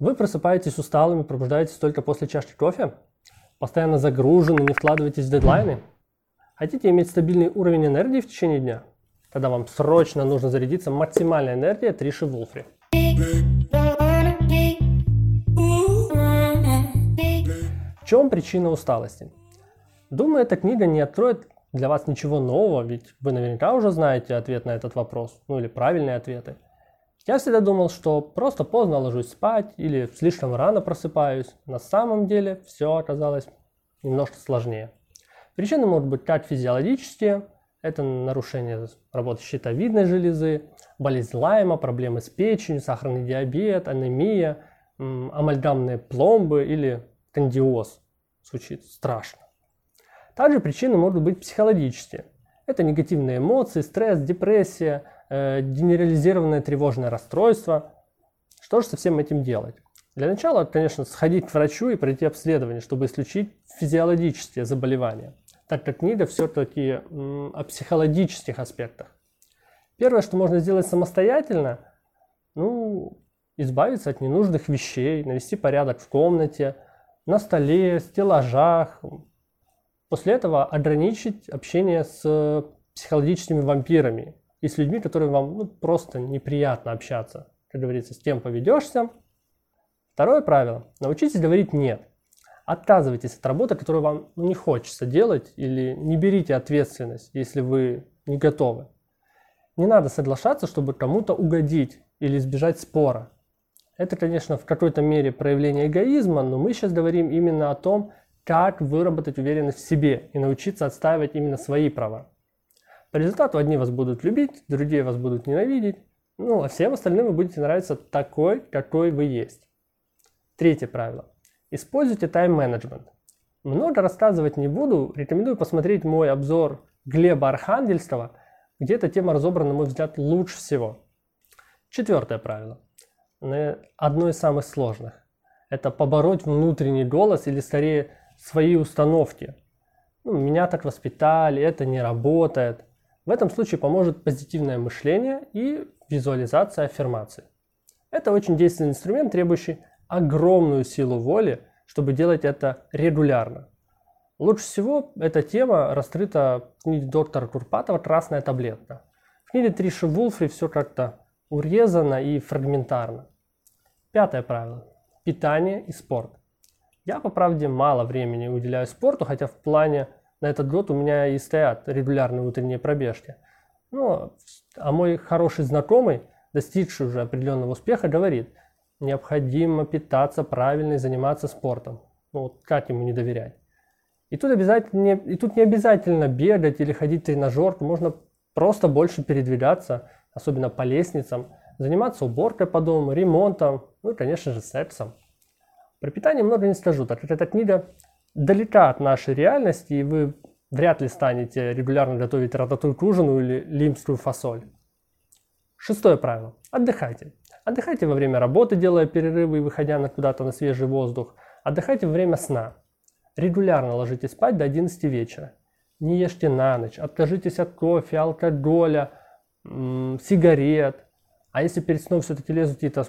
Вы просыпаетесь усталыми, пробуждаетесь только после чашки кофе? Постоянно загружены, не вкладываетесь в дедлайны? Хотите иметь стабильный уровень энергии в течение дня? Тогда вам срочно нужно зарядиться максимальной энергией от Риши Вулфри. В чем причина усталости? Думаю, эта книга не откроет для вас ничего нового, ведь вы наверняка уже знаете ответ на этот вопрос, ну или правильные ответы – я всегда думал, что просто поздно ложусь спать или слишком рано просыпаюсь. На самом деле все оказалось немножко сложнее. Причины могут быть как физиологические, это нарушение работы щитовидной железы, болезнь Лайма, проблемы с печенью, сахарный диабет, анемия, амальгамные пломбы или кандиоз. Звучит страшно. Также причины могут быть психологические. Это негативные эмоции, стресс, депрессия, э, генерализированное тревожное расстройство. Что же со всем этим делать? Для начала, конечно, сходить к врачу и пройти обследование, чтобы исключить физиологические заболевания, так как книга все-таки о психологических аспектах. Первое, что можно сделать самостоятельно, ну, избавиться от ненужных вещей, навести порядок в комнате, на столе, стеллажах. После этого ограничить общение с психологическими вампирами, и с людьми, которые вам ну, просто неприятно общаться. Как говорится, с кем поведешься. Второе правило. Научитесь говорить «нет». Отказывайтесь от работы, которую вам не хочется делать, или не берите ответственность, если вы не готовы. Не надо соглашаться, чтобы кому-то угодить или избежать спора. Это, конечно, в какой-то мере проявление эгоизма, но мы сейчас говорим именно о том, как выработать уверенность в себе и научиться отстаивать именно свои права. По результату одни вас будут любить, другие вас будут ненавидеть, ну а всем остальным вы будете нравиться такой, какой вы есть. Третье правило. Используйте тайм-менеджмент. Много рассказывать не буду, рекомендую посмотреть мой обзор Глеба Архангельского, где эта тема разобрана, на мой взгляд, лучше всего. Четвертое правило. Одно из самых сложных. Это побороть внутренний голос или скорее свои установки. Ну, меня так воспитали, это не работает. В этом случае поможет позитивное мышление и визуализация аффирмаций. Это очень действенный инструмент, требующий огромную силу воли, чтобы делать это регулярно. Лучше всего эта тема раскрыта в книге доктора Курпатова «Красная таблетка». В книге Триши Вулфри все как-то урезано и фрагментарно. Пятое правило. Питание и спорт. Я, по правде, мало времени уделяю спорту, хотя в плане на этот год у меня и стоят регулярные утренние пробежки. Ну, а мой хороший знакомый, достигший уже определенного успеха, говорит, необходимо питаться правильно и заниматься спортом. Ну, вот как ему не доверять? И тут, обязательно и тут не обязательно бегать или ходить в тренажерку, можно просто больше передвигаться, особенно по лестницам, заниматься уборкой по дому, ремонтом, ну и, конечно же, сексом. Про питание много не скажу, так как эта книга далека от нашей реальности, и вы вряд ли станете регулярно готовить рататуй к ужину или лимскую фасоль. Шестое правило. Отдыхайте. Отдыхайте во время работы, делая перерывы и выходя на куда-то на свежий воздух. Отдыхайте во время сна. Регулярно ложитесь спать до 11 вечера. Не ешьте на ночь, откажитесь от кофе, алкоголя, сигарет. А если перед сном все-таки лезут какие-то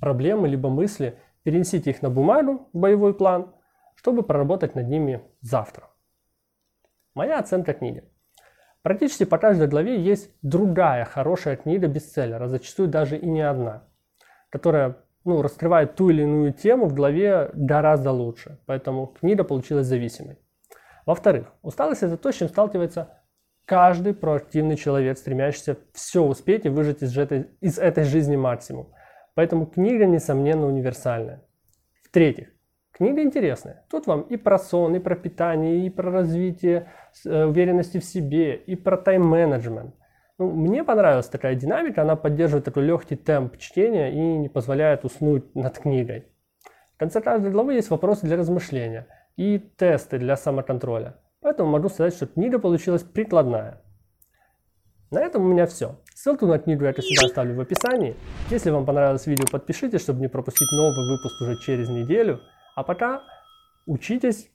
проблемы либо мысли, перенесите их на бумагу, боевой план – чтобы проработать над ними завтра. Моя оценка книги. Практически по каждой главе есть другая хорошая книга бестселлера, зачастую даже и не одна, которая ну, раскрывает ту или иную тему в главе гораздо лучше. Поэтому книга получилась зависимой. Во-вторых, усталость это то, с чем сталкивается каждый проактивный человек, стремящийся все успеть и выжить из этой, из этой жизни максимум. Поэтому книга, несомненно, универсальная. В-третьих, Книга интересная. Тут вам и про сон, и про питание, и про развитие э, уверенности в себе, и про тайм-менеджмент. Ну, мне понравилась такая динамика, она поддерживает такой легкий темп чтения и не позволяет уснуть над книгой. В конце каждой главы есть вопросы для размышления и тесты для самоконтроля. Поэтому могу сказать, что книга получилась прикладная. На этом у меня все. Ссылку на книгу я, как всегда, оставлю в описании. Если вам понравилось видео, подпишитесь, чтобы не пропустить новый выпуск уже через неделю. А пока учитесь,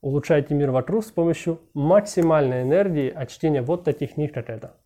улучшайте мир вокруг с помощью максимальной энергии от чтения вот таких книг, как это.